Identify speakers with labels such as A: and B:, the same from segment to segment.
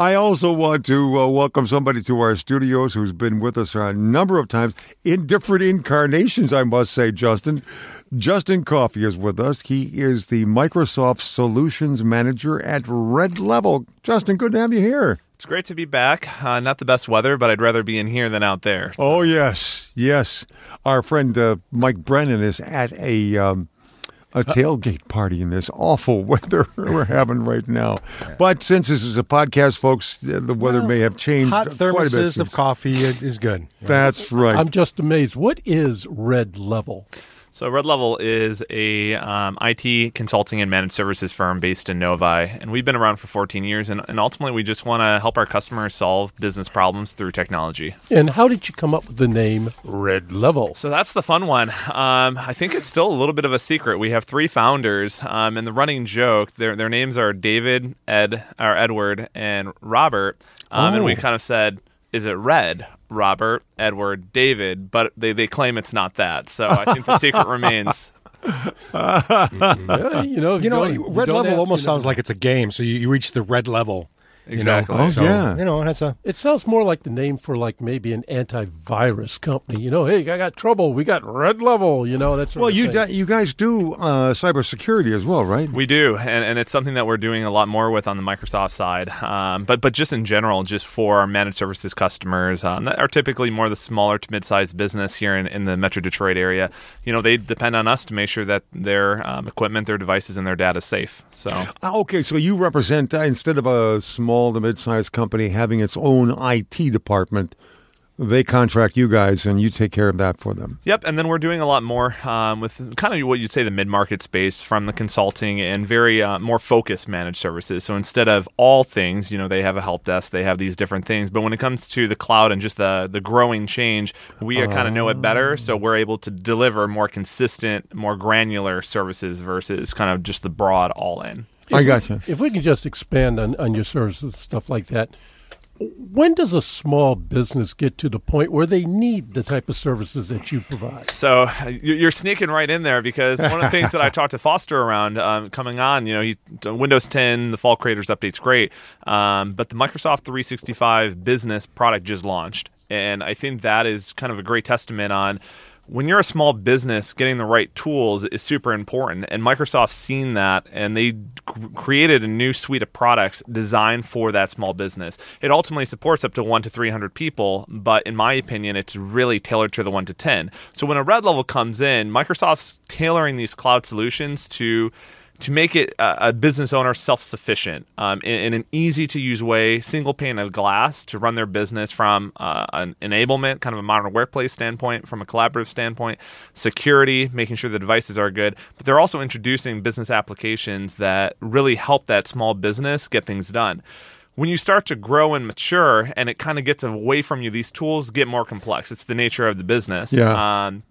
A: I also want to uh, welcome somebody to our studios who's been with us a number of times in different incarnations, I must say, Justin. Justin Coffey is with us. He is the Microsoft Solutions Manager at Red Level. Justin, good to have you here.
B: It's great to be back. Uh, not the best weather, but I'd rather be in here than out there.
A: Oh, yes. Yes. Our friend uh, Mike Brennan is at a. Um, a uh, tailgate party in this awful weather we're having right now. But since this is a podcast, folks, the weather may have changed.
C: Hot
A: quite a bit
C: thermoses of coffee is is good.
A: That's right.
D: I'm just amazed. What is red level?
B: So, Red Level is a um, IT consulting and managed services firm based in Novi, and we've been around for 14 years. And, and ultimately, we just want to help our customers solve business problems through technology.
D: And how did you come up with the name Red Level?
B: So that's the fun one. Um, I think it's still a little bit of a secret. We have three founders, um, and the running joke their their names are David, Ed, or Edward, and Robert. Um, And we
D: Oh.
B: kind of said, "Is it Red, Robert, Edward, David?" But they they claim it's not that. So I think the secret remains.
D: Yeah, you know, if
C: You know, red level
D: ask,
C: almost
D: you know.
C: sounds like it's a game. So you, you reach the red level. You know?
B: Exactly.
A: Oh,
C: so,
A: yeah.
C: You know, that's a
D: It sounds more like the name for like maybe an antivirus company. You know, hey, I got trouble. We got Red Level. You know, that's
A: well, you
D: thing.
A: di- you guys do uh, cybersecurity as well, right?
B: We do, and, and it's something that we're doing a lot more with on the Microsoft side. Um, but but just in general, just for our managed services customers um, that are typically more the smaller to mid-sized business here in, in the Metro Detroit area, you know, they depend on us to make sure that their um, equipment, their devices, and their data is safe. So
A: Ah, okay, so you represent uh, instead of a small to mid-sized company having its own IT department, they contract you guys and you take care of that for them.
B: Yep, and then we're doing a lot more um, with kind of what you'd say the mid-market space from the consulting and very uh, more focused managed services. So instead of all things, you know, they have a help desk, they have these different things. But when it comes to the cloud and just the the growing change, we kind of know it better, so we're able to deliver more consistent, more granular services versus kind of just the broad all-in.
A: I got you.
D: If we can just expand on, on your services and stuff like that, when does a small business get to the point where they need the type of services that you provide?
B: So you- you're sneaking right in there because one of the things that I talked to Foster around um, coming on, you know, he, Windows 10, the fall creators update's great, um, but the Microsoft 365 business product just launched, and I think that is kind of a great testament on. When you're a small business, getting the right tools is super important. And Microsoft's seen that, and they created a new suite of products designed for that small business. It ultimately supports up to one to 300 people, but in my opinion, it's really tailored to the one to 10. So when a red level comes in, Microsoft's tailoring these cloud solutions to to make it a, a business owner self-sufficient um, in, in an easy-to-use way, single pane of glass to run their business from uh, an enablement, kind of a modern workplace standpoint, from a collaborative standpoint, security, making sure the devices are good. But they're also introducing business applications that really help that small business get things done when you start to grow and mature and it kind of gets away from you, these tools get more complex. It's the nature of the business.
A: Yeah.
B: Um,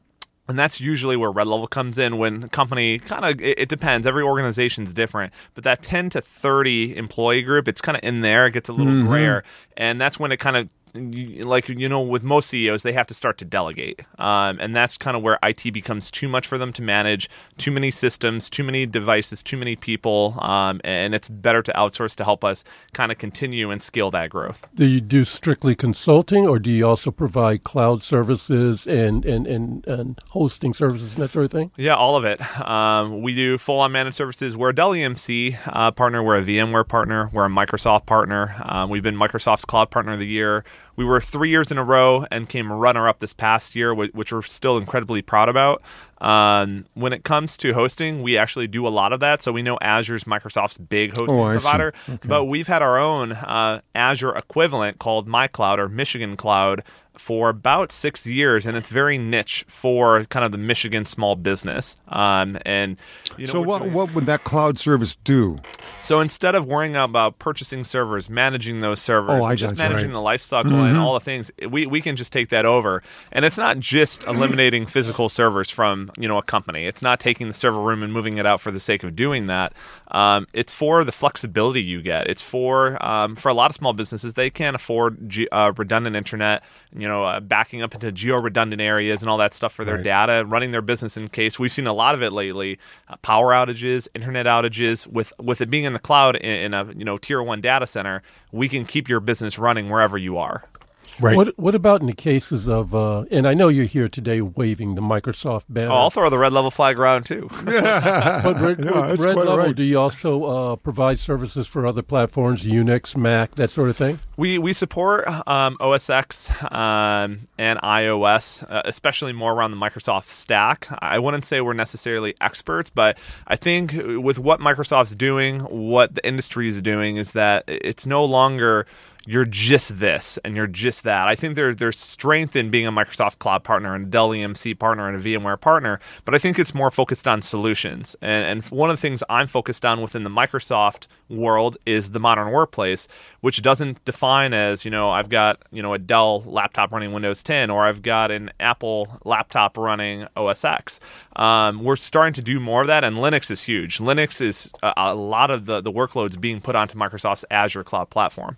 B: and that's usually where red level comes in when a company kind of it, it depends. Every organization's different. But that 10 to 30 employee group it's kind of in there. It gets a little mm-hmm. grayer and that's when it kind of like you know with most ceos they have to start to delegate um, and that's kind of where it becomes too much for them to manage too many systems too many devices too many people um, and it's better to outsource to help us kind of continue and scale that growth
D: Do you do strictly consulting, or do you also provide cloud services and, and, and, and hosting services and that sort of thing?
B: Yeah, all of it. Um, we do full on managed services. We're a Dell EMC uh, partner. We're a VMware partner. We're a Microsoft partner. Um, we've been Microsoft's Cloud Partner of the Year. We were three years in a row and came runner up this past year, which we're still incredibly proud about. Um, when it comes to hosting, we actually do a lot of that. So we know Azure's Microsoft's big hosting
A: Oh,
B: provider, but we've had our own uh, Azure equivalent called MyCloud or Michigan Cloud for about six years, and it's very niche for kind of the Michigan small business. Um, and you know,
A: so what
B: doing-
A: what would that cloud service do?
B: so instead of worrying about purchasing servers, managing those servers,
A: Oh,
B: just managing
A: right.
B: the life cycle and all the things, we, we can just take that over. And it's not just eliminating physical servers from you know a company. It's not taking the server room and moving it out for the sake of doing that. Um, it's for the flexibility you get. It's for um, for a lot of small businesses they can't afford ge- uh, redundant internet. You know, uh, backing up into geo redundant areas and all that stuff for their
C: Right.
B: data, running their business in case. We've seen a lot of it lately. Uh, power outages, internet outages. With with it being in the cloud in, in a you know tier one data center, we can keep your business running wherever you are.
C: Right.
D: What What about in the cases of? Uh, and I know you're here today waving the Microsoft banner.
B: Oh, I'll throw the red level flag around too.
D: but Red,
A: No, that's
D: Red Level,
A: right.
D: do you also uh, provide services for other platforms, Unix, Mac, that sort of thing?
B: We we support um, OS X um, and iOS, uh, especially more around the Microsoft stack. I wouldn't say we're necessarily experts, but I think with what Microsoft's doing, what the industry is doing, is that it's no longer you're just this and you're just that. I think there, there's strength in being a Microsoft Cloud partner and a Dell EMC partner and a VMware partner, but I think it's more focused on solutions. And, and one of the things I'm focused on within the Microsoft world is the modern workplace, which doesn't define as, you know, I've got, you know, a Dell laptop running Windows 10 or I've got an Apple laptop running OS X. Um, we're starting to do more of that, and Linux is huge. Linux is a, a lot of the, the workloads being put onto Microsoft's Azure cloud platform.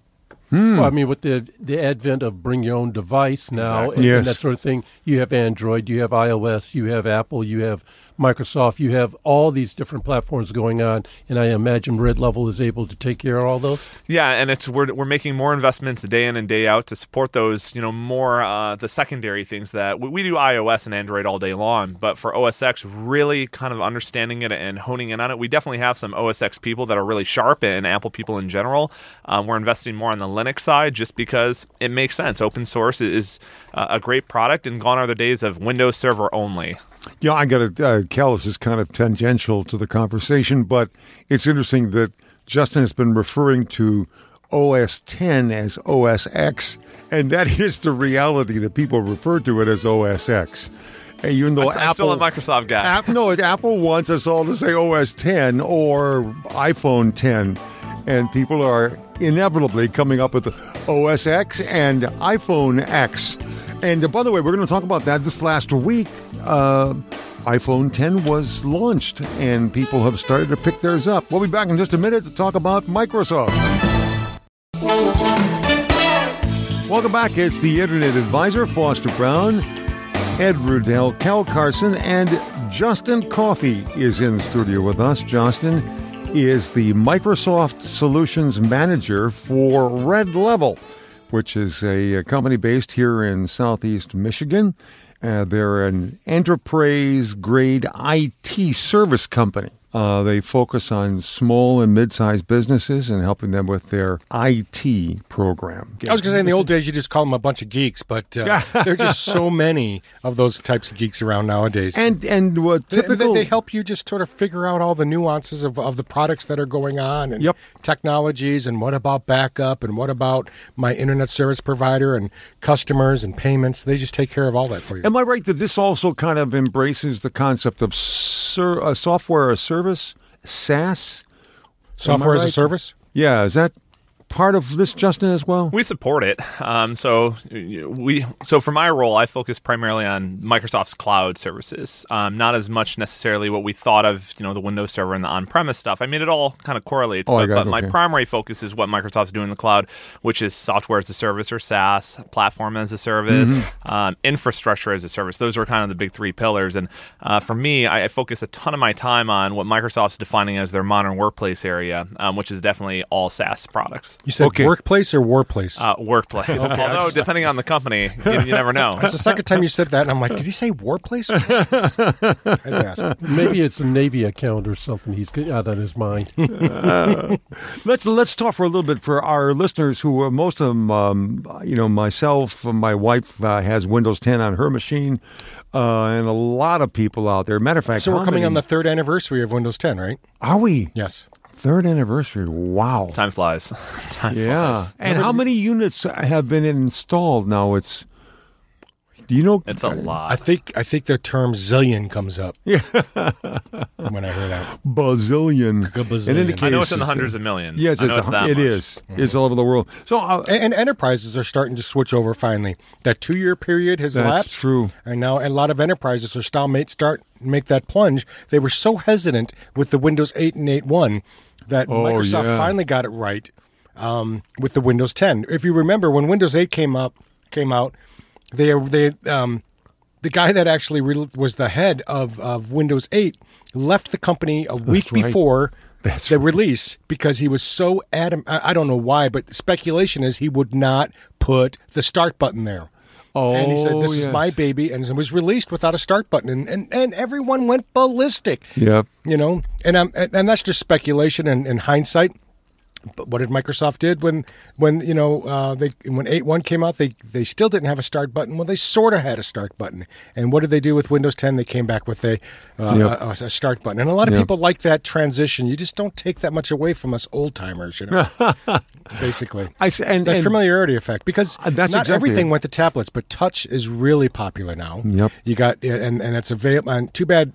D: Well, I mean, with the the advent of bring your own device now and,
A: Yes.
D: and that sort of thing, you have Android, you have iOS, you have Apple, you have Microsoft, you have all these different platforms going on, and I imagine Red Level is able to take care of all those.
B: Yeah, and it's we're, we're making more investments day in and day out to support those, you know, more uh, the secondary things that we, we do iOS and Android all day long, but for OS X, really kind of understanding it and honing in on it. We definitely have some OS X people that are really sharp and Apple people in general. Um, we're investing more on the Linux side just because it makes sense. Open source is uh, a great product, and gone are the days of Windows Server only.
A: Yeah, I got to. Uh, Cal, this is kind of tangential to the conversation, but it's interesting that Justin has been referring to OS 10 as OS X, and that is the reality that people refer to it as OS X. And even though
B: I'm
A: Apple,
B: still a Microsoft guy.
A: App, no, Apple wants us all to say OS 10 or iPhone 10, and people are inevitably coming up with OS X and iPhone X. And uh, by the way, we're going to talk about that this last week. Uh, iPhone 10 was launched, and people have started to pick theirs up. We'll be back in just a minute to talk about Microsoft. Welcome back. It's the Internet Advisor, Foster Brown, Ed Rudell, Cal Carson, and Justin Coffey is in studio with us. Justin is the Microsoft Solutions Manager for Red Level, which is a, company based here in Southeast Michigan. Uh, they're an enterprise grade IT service company. Uh, they focus on small and mid sized businesses and helping them with their IT program.
C: I was going to say in the old days you just call them a bunch of geeks, but uh, there are just so many of those types of geeks around nowadays.
A: And and what
C: They-
A: typical
C: they, they help you just sort of figure out all the nuances of, of the products that are going on and
A: Yep.
C: technologies and what about backup and what about my internet service provider and customers and payments. They just take care of all that for you.
A: Am I right that this also kind of embraces the concept of ser- uh, software as a service, SaaS?
C: Software as a service?
A: Yeah, is that part of this, Justin, as well?
B: We support it. Um, so we so for my role, I focus primarily on Microsoft's cloud services, um, not as much necessarily what we thought of, you know, the Windows Server and the on-premise stuff. I mean, it all kind of correlates,
A: Oh,
B: but, but
A: it,
B: my primary focus is what Microsoft's doing in the cloud, which is software as a service or SaaS, platform as a service,
A: Mm-hmm.
B: um, infrastructure as a service. Those are kind of the big three pillars. And uh, for me, I, I focus a ton of my time on what Microsoft's defining as their modern workplace area, um, which is definitely all SaaS products.
C: You said
A: Okay.
C: workplace or warplace?
B: Uh, workplace. Although, depending on the company, you, you never know.
C: It's the second time you said that, and I'm like, did he say warplace? I had to ask.
D: Maybe it's a Navy account or something he's got on his mind.
A: Let's let's talk for a little bit for our listeners who are most of them. Um, you know, myself, my wife uh, has Windows 10 on her machine, uh, and a lot of people out there. Matter of fact,
C: So we're
A: how
C: coming on the third anniversary of Windows 10, right?
A: Are we
C: Yes.
A: Third anniversary? Wow.
B: Time flies. Time
A: Yeah.
B: flies.
A: And how many units have been installed now? It's. Do you know?
B: It's a lot.
C: I think I think the term zillion comes up. Yeah. when I hear that.
A: bazillion.
C: bazillion.
A: In any
B: I know it's in the hundreds of millions.
A: Yes, it's
B: it's
A: a,
B: that
A: it
B: much.
A: is. It's all over the world. So uh,
C: And, and enterprises are starting to switch over finally. That two year period has
A: That's
C: lapsed.
A: true.
C: And now a lot of enterprises are still made start make that plunge. They were so hesitant with the Windows 8 and 8.1 that
A: Oh,
C: Microsoft
A: yeah.
C: finally got it right um, with the Windows 10. If you remember when Windows 8 came up came out, they they um, the guy that actually re- was the head of, of Windows 8 left the company a week
A: right.
C: before the release because he was so adamant. I don't know why, but speculation is he would not put the start button there. And he said,
A: Oh,
C: "This is my baby," and it was released without a start button, and and, and everyone went ballistic.
A: Yep.
C: You know, and um, and, and that's just speculation and, and hindsight. But what did Microsoft did when when you know uh, they when eight one came out they they still didn't have a start button. Well, they sort of had a start button. And what did they do with Windows 10? They came back with a uh,
A: Yep.
C: a, a start button. And a lot of
A: Yep.
C: people like that transition. You just don't take that much away from us old timers, you know. basically,
A: I s- and,
C: that
A: and
C: familiarity effect because
A: Uh, that's
C: not
A: exactly
C: everything
A: it.
C: went to tablets, but touch is really popular now.
A: Yep.
C: You got and and it's available. And too bad,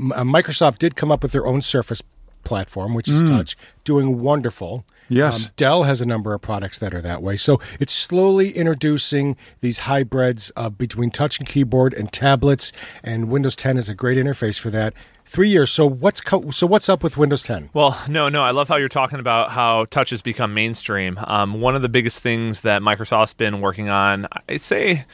C: uh, Microsoft did come up with their own Surface platform, which is Touch, doing wonderful.
A: Mm. Yes.
C: Dell has a number of products that are that way. So it's slowly introducing these hybrids uh, between touch and keyboard and tablets, and Windows 10 is a great interface for that. Three years. So what's co- so what's up with Windows 10?
B: Well, no, no. I love how you're talking about how touch has become mainstream. Um, one of the biggest things that Microsoft's been working on, I'd say.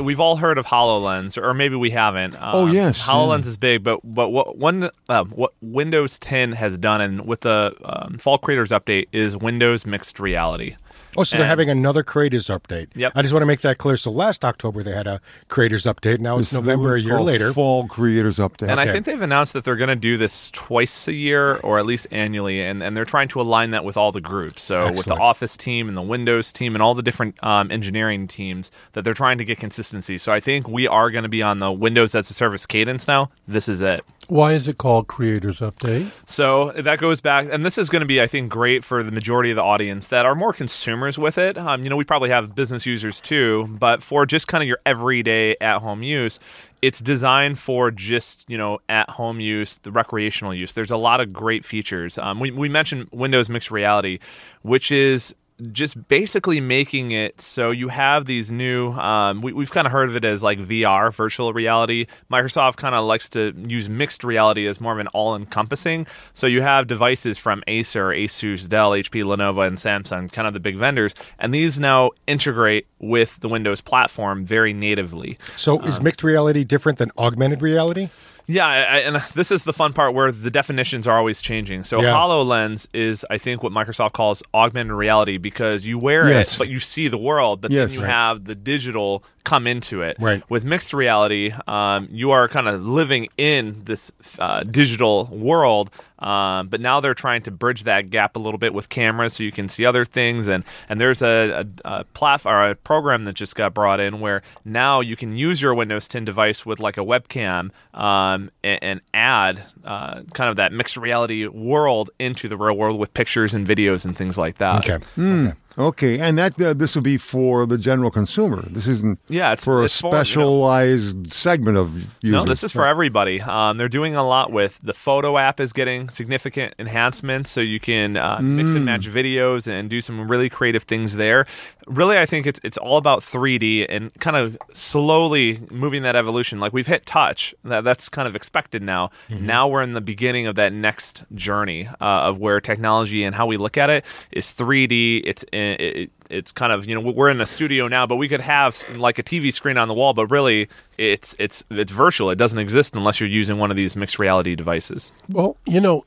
B: We've all heard of Hololens, or maybe we haven't. Um,
A: Oh, yes,
B: Hololens is big, but but what one um, what Windows 10 has done, and with the um, Fall Creators Update, is Windows Mixed Reality.
C: Oh, so they're having another creators update.
B: Yep.
C: I just want to make that clear. So last October they had a creators update. Now it's
A: This
C: November a year later.
A: Fall Creators Update.
B: And I think they've announced that they're going to do this twice a year or at least annually, and, and they're trying to align that with all the groups. So with the Office team and the Windows team and all the different um, engineering teams, that they're trying to get consistency. So I think we are going to be on the Windows as a Service cadence now. This is it.
D: Why is it called Creators Update?
B: So that goes back, and this is going to be, I think, great for the majority of the audience that are more consumers with it. Um, you know, we probably have business users too, but for just kind of your everyday at-home use, it's designed for just you know at-home use, the recreational use. There's a lot of great features. Um, we we mentioned Windows Mixed Reality, which is just basically making it so you have these new um, we, we've kind of heard of it as like vr virtual reality. Microsoft kind of likes to use mixed reality as more of an all-encompassing. So you have devices from acer asus dell hp lenovo and samsung kind of the big vendors. And these now integrate with the windows platform very natively.
C: So is mixed reality different than augmented reality?
B: Yeah, I, and this is the fun part where the definitions are always changing. So
C: Yeah.
B: HoloLens is, I think, what Microsoft calls augmented reality because you wear
A: Yes.
B: it, but you see the world, but
A: Yes,
B: then you
A: right.
B: have the digital come into it.
C: Right.
B: With mixed reality, um, you are kind of living in this uh, digital world, um, but now they're trying to bridge that gap a little bit with cameras so you can see other things. And, and there's a, a, a platform or a program that just got brought in where now you can use your Windows 10 device with like a webcam um, and, and add uh, kind of that mixed reality world into the real world with pictures and videos and things like that.
C: Okay.
A: Hmm. Okay, and that uh, this will be for the general consumer. This isn't
B: Yeah, it's-
A: for a
B: it's for, you know-
A: specialized segment of users.
B: No, this is for everybody. Um, they're doing a lot with the photo app is getting significant enhancements, so you can uh, mix and match videos and do some really creative things there. Really, I think it's it's all about 3D and kind of slowly moving that evolution. Like we've hit touch, that, that's kind of expected now. Now we're in the beginning of that next journey uh, of where technology and how we look at it is 3D. It's it, it, it's kind of you know we're in the studio now, but we could have like a TV screen on the wall, but really it's it's it's virtual. It doesn't exist unless you're using one of these mixed reality devices.
D: Well, you know,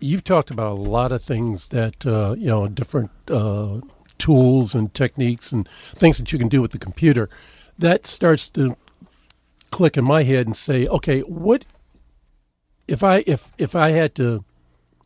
D: you've talked about a lot of things that uh, you know, different uh, tools and techniques and things that you can do with the computer. That starts to click in my head and say, okay, what if I if if I had to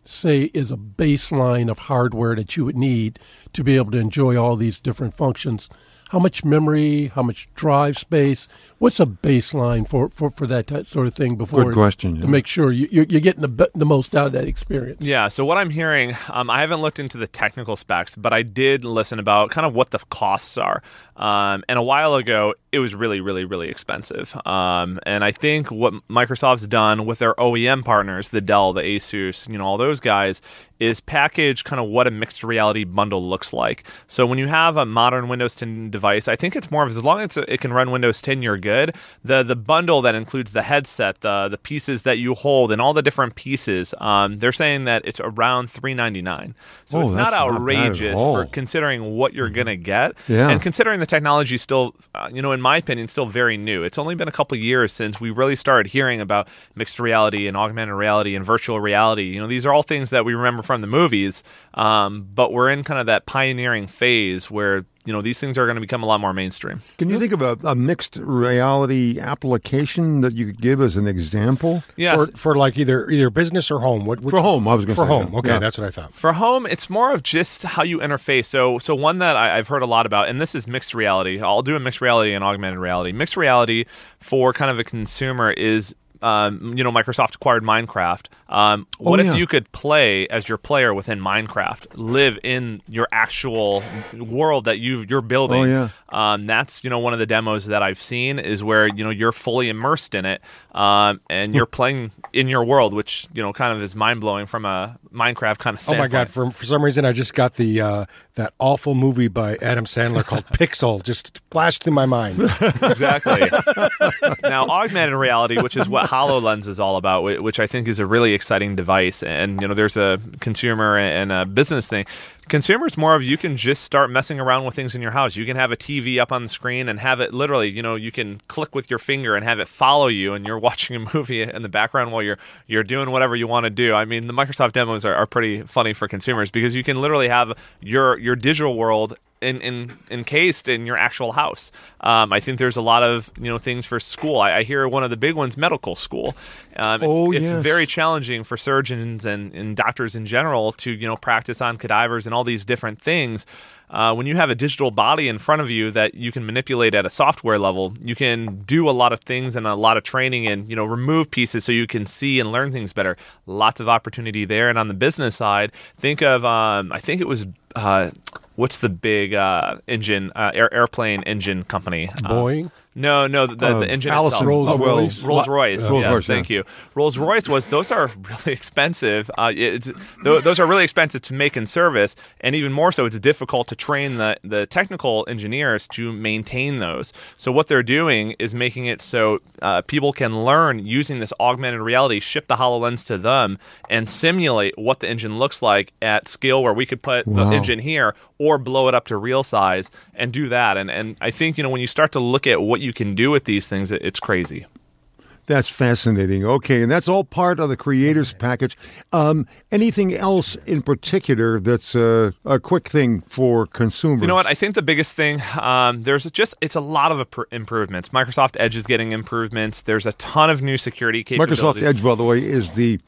D: say is a baseline of hardware that you would need to be able to enjoy all these different functions? How much memory, how much drive space, what's a baseline for, for, for that type, sort of thing before
A: Good question,
D: to
A: yeah.
D: make sure you, you're, you're getting the, the most out of that experience.
B: Yeah. So what I'm hearing, um, I haven't looked into the technical specs, but I did listen about kind of what the costs are. Um, and a while ago, it was really, really, really expensive. Um, and I think what Microsoft's done with their OEM partners, the Dell, the Asus, you know, all those guys, is package kind of what a mixed reality bundle looks like. So when you have a modern Windows 10 device, I think it's more of as long as it can run Windows 10, you're good. The the bundle that includes the headset, the the pieces that you hold, and all the different pieces, um, they're saying that it's around 399. So
A: Oh,
B: it's not
A: that's not
B: outrageous for considering what you're gonna get,
A: Yeah.
B: and considering the technology is still, uh, you know, in my opinion, still very new. It's only been a couple years since we really started hearing about mixed reality and augmented reality and virtual reality. You know, these are all things that we remember from the movies, um, but we're in kind of that pioneering phase where you know these things are going to become a lot more mainstream.
A: Can you think of a, a mixed reality application that you could give as an example?
B: Yes,
C: For, for like either either business or home. What, which,
A: For home, I was gonna
C: for
A: say,
C: home.
A: yeah.
C: Okay,
A: Yeah.
C: that's what I thought.
B: For home, it's more of just how you interface. So, so one that I, I've heard a lot about, and this is mixed reality. I'll do a mixed reality and augmented reality. Mixed reality for kind of a consumer is. Um, you know, Microsoft acquired Minecraft. Um, what
A: Oh, yeah.
B: if you could play as your player within Minecraft, live in your actual world that you you're building?
A: Oh, yeah.
B: Um, that's you know one of the demos that I've seen is where you know you're fully immersed in it, um, and you're playing in your world, which you know kind of is mind blowing from a Minecraft kind of
C: Oh my god! For for some reason, I just got the uh, that awful movie by Adam Sandler called Pixel just flashed through my mind.
B: exactly. now, augmented reality, which is what HoloLens is all about, which I think is a really exciting device. And, you know, there's a consumer and a business thing. Consumers more of you can just start messing around with things in your house. You can have a TV up on the screen and have it literally, you know, you can click with your finger and have it follow you and you're watching a movie in the background while you're you're doing whatever you want to do. I mean, the Microsoft demos are, are pretty funny for consumers because you can literally have your your digital world in, in encased in your actual house. Um, I think there's a lot of you know things for school. I, I hear one of the big ones, medical school. Um, it's,
A: Oh,
B: it's
A: yes.
B: very challenging for surgeons and, and doctors in general to you know practice on cadavers and all these different things. Uh, when you have a digital body in front of you that you can manipulate at a software level, you can do a lot of things and a lot of training and you know remove pieces so you can see and learn things better. Lots of opportunity there. And on the business side, think of um, I think it was uh, what's the big uh, engine uh, air, airplane engine company? Uh,
D: Boeing?
B: No, no, the,
A: Uh,
B: the engine
A: Allison.
B: itself.
A: Oh, well,
D: Rolls-Royce?
B: Rolls Royce.
A: Rolls Royce,
B: thank you. Rolls Royce was those are really expensive. Uh, it's th- those are really expensive to make and service, and even more so, it's difficult to train the the technical engineers to maintain those. So what they're doing is making it so uh, people can learn using this augmented reality, ship the Hololens to them, and simulate what the engine looks like at scale where we could put
A: Wow.
B: the engine here or blow it up to real size and do that. And and I think you know when you start to look at what you can do with these things, it's crazy.
A: That's fascinating. Okay, and that's all part of the creators package. Um, anything else in particular that's uh, a quick thing for consumers?
B: You know what? I think the biggest thing um, there's just it's a lot of improvements. Microsoft Edge is getting improvements. There's a ton of new security capabilities.
A: Microsoft Edge, by the way, is the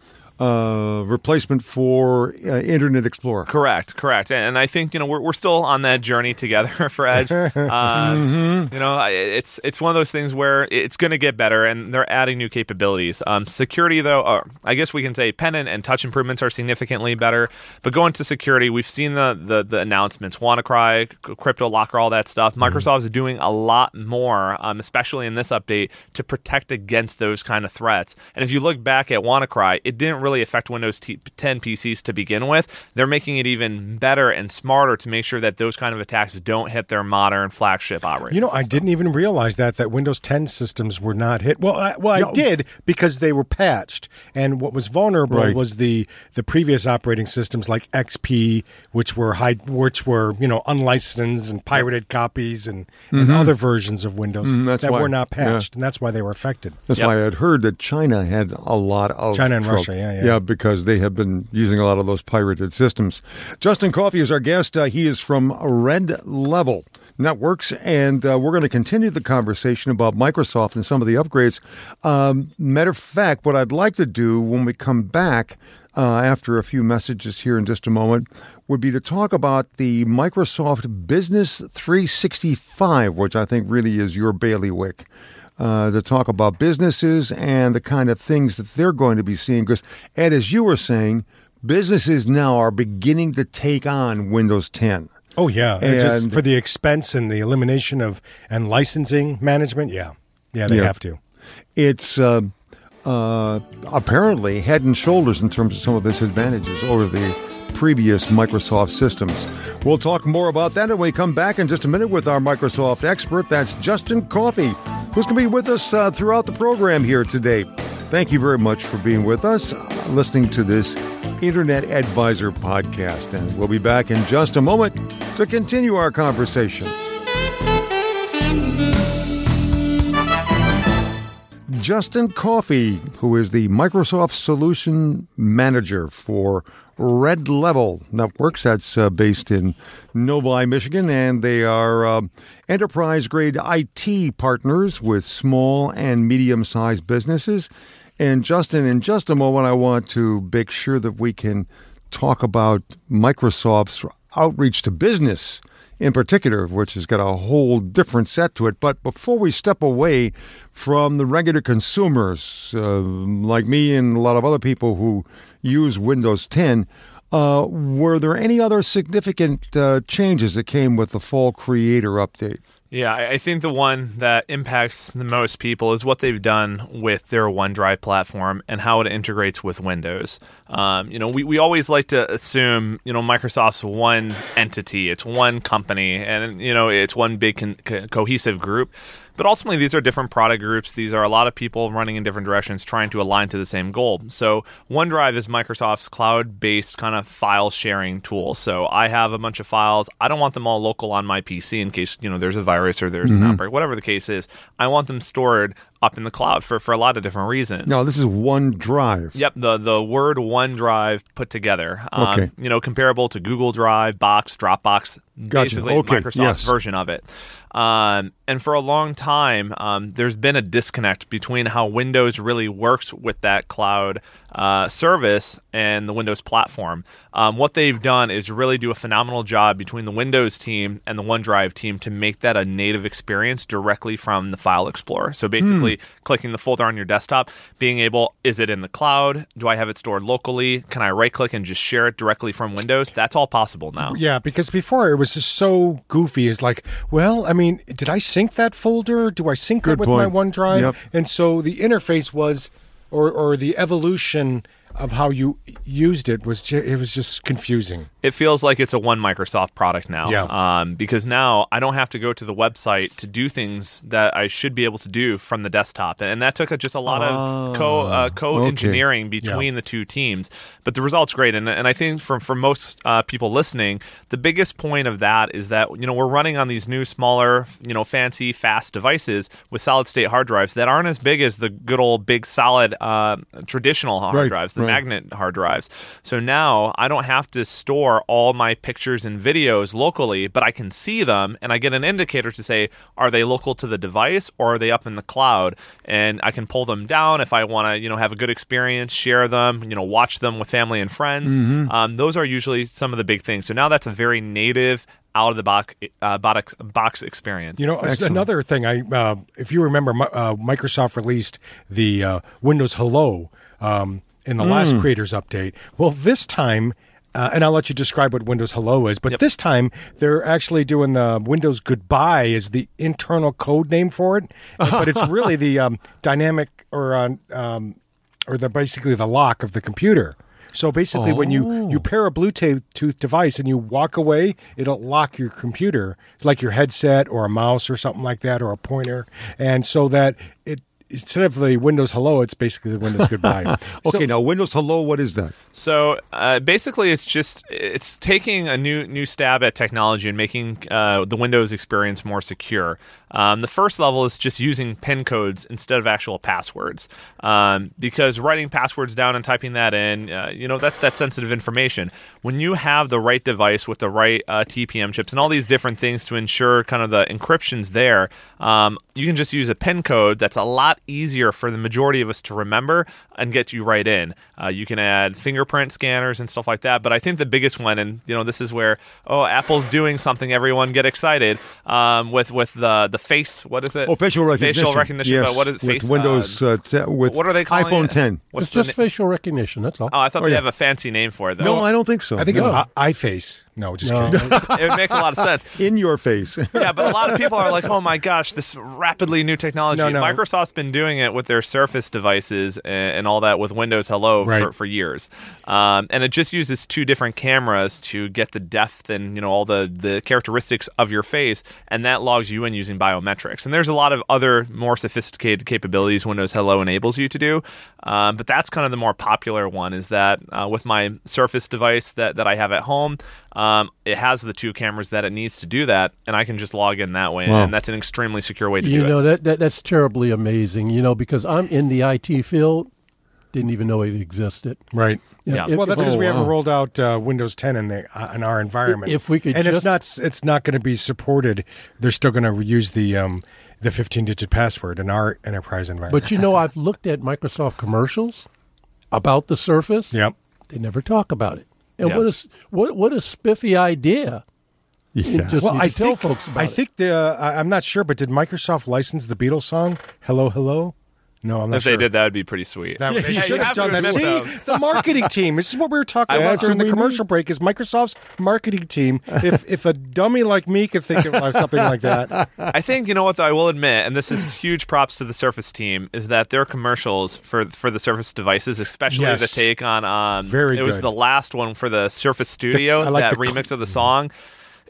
A: uh, replacement for uh, Internet Explorer.
B: Correct, correct, and, and I think you know we're, we're still on that journey together for Edge. Um, You know, it's it's one of those things where it's going to get better, and they're adding new capabilities. Um, security, though, uh, I guess we can say pen and, touch improvements are significantly better. But going to security, we've seen the the, the announcements, WannaCry, Crypto Locker, all that stuff. Microsoft is doing a lot more, um, especially in this update, to protect against those kind of threats. And if you look back at WannaCry, it didn't really affect Windows 10 PCs to begin with. They're making it even better and smarter to make sure that those kind of attacks don't hit their modern flagship operating.
C: You know, I didn't even realize that that Windows 10 systems were not hit. Well, I, well, I did because they were patched, and what was vulnerable
A: Right.
C: was the the previous operating systems like XP, which were high, which were you know unlicensed and pirated copies, and, and mm-hmm. other versions of Windows
A: mm, that's
C: that
A: why.
C: were not
A: Yeah.
C: patched, and that's why they were affected.
A: That's
B: Yep.
A: why I had heard that China had a lot of
C: China and
A: trouble.
C: Russia, yeah, yeah.
A: Yeah, because they have been using a lot of those pirated systems. Justin Coffey is our guest. Uh, he is from Red Level Networks, and uh, we're going to continue the conversation about Microsoft and some of the upgrades. Um, matter of fact, what I'd like to do when we come back uh, after a few messages here in just a moment. would be to talk about the Microsoft Business 365, which I think really is your bailiwick. Uh, to talk about businesses and the kind of things that they're going to be seeing. Because, Ed, as you were saying, businesses now are beginning to take on Windows 10.
C: Oh yeah,
A: And-
C: for the expense and the elimination of and licensing management. Yeah, yeah, they
A: Yeah.
C: have to.
A: It's uh, uh, apparently head and shoulders in terms of some of its advantages over the previous Microsoft systems. We'll talk more about that when we come back in just a minute with our Microsoft expert. That's Justin Coffey, who's going to be with us uh, throughout the program here today. Thank you very much for being with us, uh, listening to this Internet Advisor podcast. And we'll be back in just a moment to continue our conversation. Justin Coffey, who is the Microsoft Solution Manager for Red Level Networks. That's uh, based in Novi, Michigan, and they are uh, enterprise grade IT partners with small and medium sized businesses. And Justin, in just a moment, I want to make sure that we can talk about Microsoft's outreach to business in particular, which has got a whole different set to it. But before we step away from the regular consumers, uh, like me and a lot of other people who use Windows 10, uh, were there any other significant uh, changes that came with the fall creator update?
B: Yeah, I think the one that impacts the most people is what they've done with their OneDrive platform and how it integrates with Windows. Um, you know, we, we always like to assume, you know, Microsoft's one entity, it's one company, and, you know, it's one big con- co- cohesive group. But ultimately, these are different product groups. These are a lot of people running in different directions trying to align to the same goal. So, OneDrive is Microsoft's cloud based kind of file sharing tool. So, I have a bunch of files. I don't want them all local on my PC in case, you know, there's a virus or there's an outbreak, whatever the case is. I want them stored up in the cloud for, for a lot of different reasons.
A: No, this is OneDrive.
B: Yep, the the word OneDrive put together. Um,
A: Okay.
B: You know, comparable to Google Drive, Box, Dropbox,
A: Gotcha.
B: basically
A: Okay,
B: Microsoft's
A: yes.
B: version of it. Um, and for a long time, um, there's been a disconnect between how Windows really works with that cloud uh, service and the Windows platform. Um, what they've done is really do a phenomenal job between the Windows team and the OneDrive team to make that a native experience directly from the File Explorer. So basically, clicking the folder on your desktop, being able, is it in the cloud? Do I have it stored locally? Can I right click and just share it directly from Windows? That's all possible now.
C: Yeah, because before it was just so goofy. It's like, well, I mean, did I sync that folder? Do I sync
A: Good
C: it with
A: point.
C: my OneDrive?
A: Yep.
C: And so the interface was, or or the evolution of how you used it was, ju- it was just confusing.
B: it feels like it's a one Microsoft product now.
C: Yeah.
B: Um, because now I don't have to go to the website to do things that I should be able to do from the desktop, and that took a, just a lot of co uh, co engineering between the two teams. But the result's great, and and I think from for most uh, people listening, the biggest point of that is that you know we're running on these new, smaller, you know, fancy, fast devices with solid state hard drives that aren't as big as the good old big solid uh, traditional hard
A: Right,
B: drives, the
A: right.
B: magnet hard drives. So now I don't have to store all my pictures and videos locally, but I can see them and I get an indicator to say, are they local to the device or are they up in the cloud? And I can pull them down if I want to, you know, have a good experience, share them, you know, watch them with family and friends.
A: Mm-hmm.
B: Um, those are usually some of the big things. So now that's a very native, out of the box, uh, box, box experience.
C: You know, it's another thing. I, uh, if you remember, uh, Microsoft released the uh, Windows Hello um, in the last Creators Update. Well, this time. Uh, and I'll let you describe what Windows Hello is, but this time they're actually doing the Windows Goodbye is the internal code name for it, but it's really the um, dynamic or uh, um, or the basically the lock of the computer. So basically, when you you pair a Bluetooth device and you walk away, it'll lock your computer, like your headset or a mouse or something like that, or a pointer, and so that it instead of the Windows Hello, it's basically the Windows Goodbye.
A: Okay,
C: So-
A: now Windows Hello, what is that?
B: So uh, basically, it's just it's taking a new new stab at technology and making uh, the Windows experience more secure. Um, the first level is just using pin codes instead of actual passwords, um, because writing passwords down and typing that in, uh, you know, that's that sensitive information. When you have the right device with the right uh, TPM chips and all these different things to ensure kind of the encryptions there, um, you can just use a pin code that's a lot easier for the majority of us to remember and get you right in. Uh, you can add fingerprint scanners and stuff like that. But I think the biggest one, and you know, this is where oh, Apple's doing something. Everyone get excited um, with with the the face. What is it?
A: Oh, facial recognition.
B: Facial recognition.
A: Yes,
B: but what is
A: with
B: face?
A: Windows
B: uh,
A: uh, te- with
B: what are they calling
A: iPhone
B: it?
A: 10.
B: What's
D: It's just
B: na-
D: facial recognition. That's all.
B: Oh, I thought
A: Oh,
B: they
A: yeah.
B: have a fancy name for it. Though.
A: No, I don't think so.
C: I think it's
D: No.
C: I- iFace. No, just
D: No,
C: kidding.
B: it would make a lot of sense.
A: in your face.
B: yeah, but a lot of people are like, "Oh my gosh, this rapidly new technology."
C: No, no.
B: Microsoft's been doing it with their Surface devices and, and all that with Windows Hello for, for years, um, and it just uses two different cameras to get the depth and you know all the the characteristics of your face, and that logs you in using biometrics. And there's a lot of other more sophisticated capabilities Windows Hello enables you to do, um, but that's kind of the more popular one. Is that uh, with my Surface device that that I have at home. Um, it has the two cameras that it needs to do that, and I can just log in that way,
A: Wow.
B: and that's an extremely secure way to
D: you
B: do
D: know
B: it.
D: that, that that's terribly amazing. You know because I'm in the IT field, didn't even know it existed.
C: right.
B: Yeah.
D: if-
C: Well, that's
D: if-
C: because we
A: oh,
C: haven't rolled out uh, Windows 10 in the uh, in our environment.
D: If we could
C: and
D: just-
C: it's not it's not going to be supported. They're still going to use the um, the 15 digit password in our enterprise environment.
D: But you know, I've looked at Microsoft commercials about the Surface.
C: yep.
D: They never talk about it. And
B: Yeah.
D: what a s- what what a spiffy idea!
A: Yeah.
D: just
C: Well, I
D: tell
C: think
D: folks about
C: I
D: it.
C: think the uh, I'm not sure, but did Microsoft license the Beatles song "Hello, Hello"? No, I'm not
B: If
C: sure.
B: they did, that would be pretty sweet.
C: That, they
B: Yeah,
C: should have
B: have
C: done that. See,
B: though.
C: the marketing team. This is what we were talking about during the
A: we
C: commercial break. Is Microsoft's marketing team? If if a dummy like me could think of something like that,
B: I think you know what though, I will admit, and this is huge props to the Surface team, is that their commercials for for the Surface devices, especially
C: Yes.
B: the take on um,
C: Very
B: it was the last one for the Surface Studio,
C: I like
B: that
C: the cl-
B: remix of the song. It,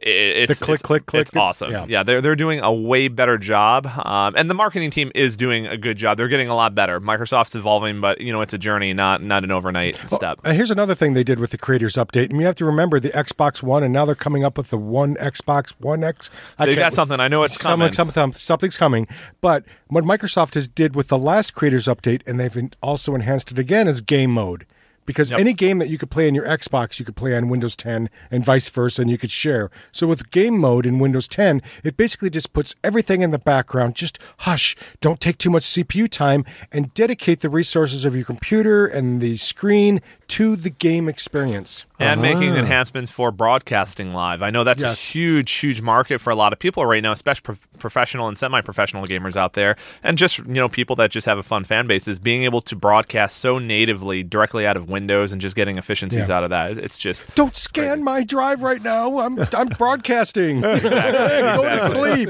B: it's,
C: The click,
B: it's,
C: click, click.
B: It's awesome.
C: Yeah.
B: Yeah. they're they're doing a way better job, um, and the marketing team is doing a good job. They're getting a lot better. Microsoft's evolving, but you know it's a journey, not not an overnight step.
C: Uh, here's another thing they did with the creators update, and you have to remember the Xbox One, and now they're coming up with the One Xbox One X. I
B: They got something. I know it's coming.
C: some- something's coming. But what Microsoft has did with the last creators update, and they've also enhanced it again, is game mode. Because
B: Yep.
C: any game that you could play on your Xbox, you could play on Windows 10 and vice versa, and you could share. So with game mode in Windows 10, it basically just puts everything in the background. Just hush, don't take too much CPU time, and dedicate the resources of your computer and the screen to the game experience.
B: and uh-huh. making enhancements for broadcasting live. I know that's
C: Yes.
B: a huge, huge market for a lot of people right now, especially pro- professional and semi-professional gamers out there, and just you know people that just have a fun fan base. Is being able to broadcast so natively directly out of Windows and just getting efficiencies
C: Yeah.
B: out of that. It's just
C: Don't scan my drive right now. I'm I'm broadcasting. Go to sleep.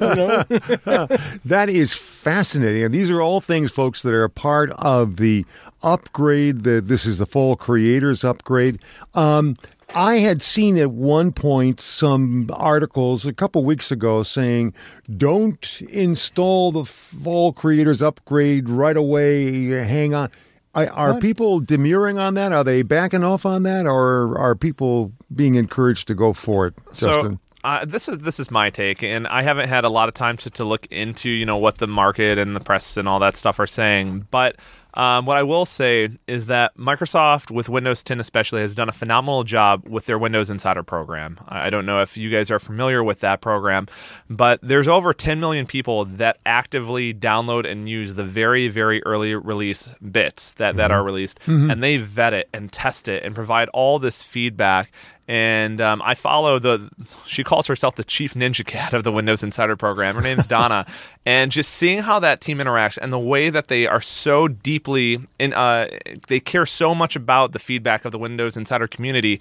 C: You know?
A: That is fascinating. And these are all things, folks, that are a part of the upgrade. The, this is the fall creators upgrade. Um, I had seen at one point some articles a couple weeks ago saying, don't install the fall creators upgrade right away. Hang on. I, are people demurring on that? Are they backing off on that? Or are people being encouraged to go for it, Justin?
B: So uh, this is this is my take, and I haven't had a lot of time to, to look into you know what the market and the press and all that stuff are saying. But um, what I will say is that Microsoft, with Windows 10 especially, has done a phenomenal job with their Windows Insider program. I don't know if you guys are familiar with that program, but there's over 10 million people that actively download and use the very very early release bits that that are released, and they vet it and test it and provide all this feedback and um, I follow the. She calls herself the chief ninja cat of the Windows Insider program. Her name's Dona, and just seeing how that team interacts and the way that they are so deeply in, uh, they care so much about the feedback of the Windows Insider community.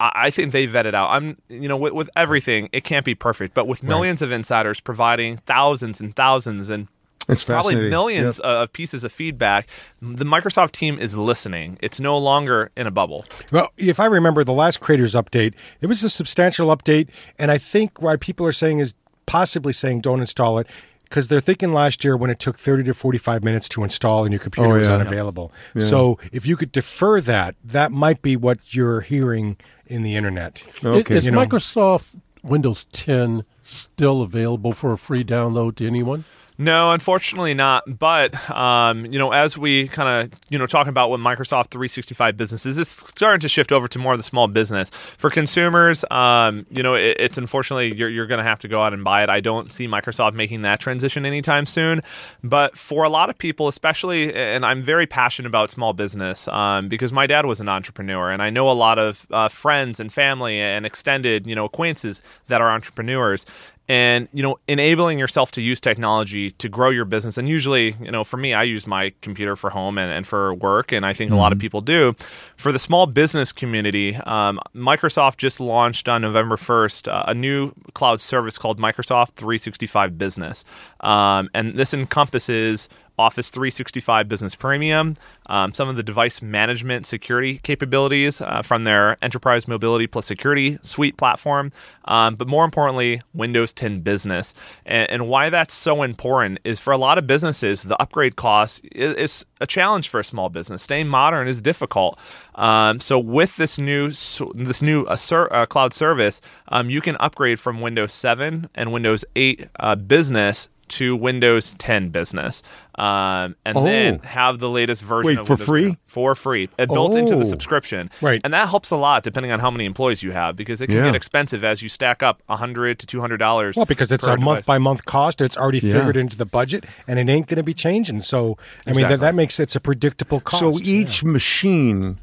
B: I I think they vetted out. I'm, you know, with, with everything, it can't be perfect, but with millions of insiders providing thousands and thousands and
A: It's
B: probably millions
A: Yep.
B: of pieces of feedback, the Microsoft team is listening. It's no longer in a bubble.
C: Well, if I remember the last Creators update, it was a substantial update, and I think why people are saying is possibly saying don't install it because they're thinking last year when it took 30 to 45 minutes to install and your computer
A: Oh,
C: was
A: yeah.
C: unavailable. So if you could defer that, that might be what you're hearing in the internet.
A: Okay.
D: Is
C: You know.
D: Microsoft Windows 10 still available for a free download to anyone?
B: No, unfortunately not. But um, you know, as we kind of you know talking about what Microsoft 365 business is, it's starting to shift over to more of the small business for consumers. Um, you know, it, it's unfortunately you're you're going to have to go out and buy it. I don't see Microsoft making that transition anytime soon. But for a lot of people, especially, and I'm very passionate about small business um, because my dad was an entrepreneur, and I know a lot of uh, friends and family and extended you know acquaintances that are entrepreneurs and you know enabling yourself to use technology to grow your business and usually you know for me i use my computer for home and, and for work and i think mm-hmm. a lot of mm-hmm. people do for the small business community um, microsoft just launched on november 1st uh, a new cloud service called microsoft 365 business um, and this encompasses Office 365 Business Premium, um, some of the device management security capabilities uh, from their Enterprise Mobility Plus Security Suite platform, um, but more importantly, Windows 10 Business. And, and, why that's so important is for a lot of businesses, the upgrade cost is, is a challenge for a small business. Staying modern is difficult. Um, so with this new this new uh, uh, cloud service, um, you can upgrade from Windows 7 and Windows 8 uh, Business to Windows 10 Business, um, and oh. then have the latest version.
A: Wait,
B: of
A: for
B: Windows
A: free?
B: 10 for free, and built into the
A: Oh.
B: subscription.
C: Right.
B: and that helps a lot depending on how many employees you have because it can
A: Yeah.
B: get expensive as you stack up hundred to two hundred dollars.
C: Well, because it's
B: per
C: a month by month cost. It's already
A: Yeah.
C: figured into the budget, and it ain't going to be changing. So, I mean, that, that makes it's a predictable cost.
A: So each machine.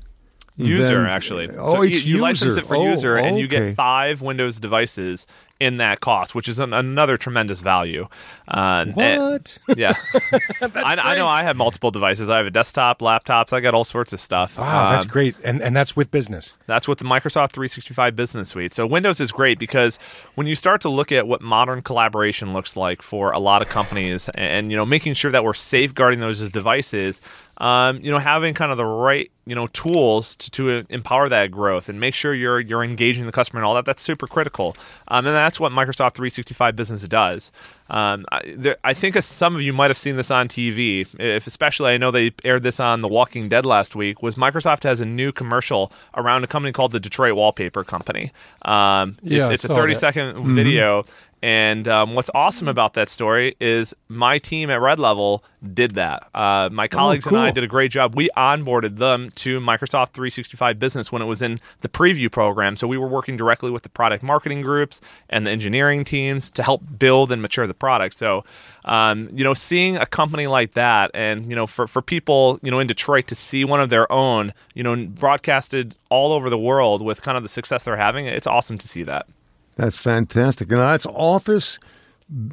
B: user
A: then-
B: actually.
A: Oh,
B: so you,
A: it's
B: you license
A: user.
B: it for
A: Oh,
B: user, and you get five Windows devices in that cost, which is an, another tremendous value. Uh, and-
C: what?
B: yeah, I, I know. I have multiple devices. I have a desktop, laptops. I got all sorts of stuff.
C: Wow, that's
B: Um,
C: great, and and that's with business.
B: that's with the Microsoft 365 Business Suite. So Windows is great because when you start to look at what modern collaboration looks like for a lot of companies, and you know, making sure that we're safeguarding those devices, um, you know, having kind of the right you know tools to, to empower that growth and make sure you're you're engaging the customer and all that. That's super critical, um, and that's what Microsoft 365 Business does. Um, I, there, I think some of you might have seen this on TV. If especially, I know they aired this on The Walking Dead last week. Was Microsoft has a new commercial around a company called the Detroit Wallpaper Company. Um,
D: Yeah,
B: it's, it's a
D: saw
B: 30
D: that.
B: second video. And um, what's awesome about that story is my team at Red Level did that. Uh, my colleagues and I did a great job. We onboarded them to Microsoft 365 Business when it was in the preview program. So we were working directly with the product marketing groups and the engineering teams to help build and mature the product. So, um, you know, seeing a company like that, and you know, for for people, you know, in Detroit to see one of their own, you know, broadcasted all over the world with kind of the success they're having, it's awesome to see that.
A: That's fantastic. And that's Office,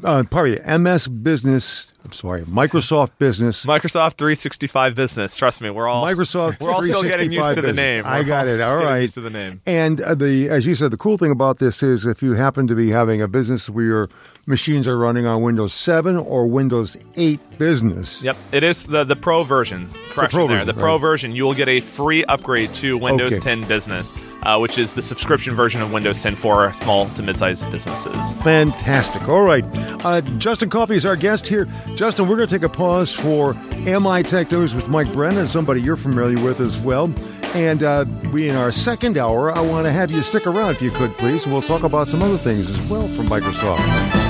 A: uh, pardon me, MS Business. I'm sorry, Microsoft Business.
B: Microsoft 365 Business. Trust me, we're all
A: Microsoft.
B: We're all still getting used
A: 365
B: to the name.
A: I
B: We're
A: got
B: all
A: it. All
B: getting used to the name.
A: And uh, the, as you said, the cool thing about this is if you happen to be having a business where your machines are running on Windows 7 or Windows 8 Business.
B: Yep, it is the the Pro version. Correction
A: Pro
B: there.
A: version,
B: the Pro
A: right.
B: version, you will get a free upgrade to Windows
A: Okay.
B: 10 Business, uh, which is the subscription version of Windows 10 for small to mid-sized businesses.
A: Fantastic. All right. Uh, Justin Coffey is our guest here. Justin, we're going to take a pause for MI Tech News with Mike Brennan, somebody you're familiar with as well. And uh, we, in our second hour, I want to have you stick around if you could, please. And we'll talk about some other things as well from Microsoft.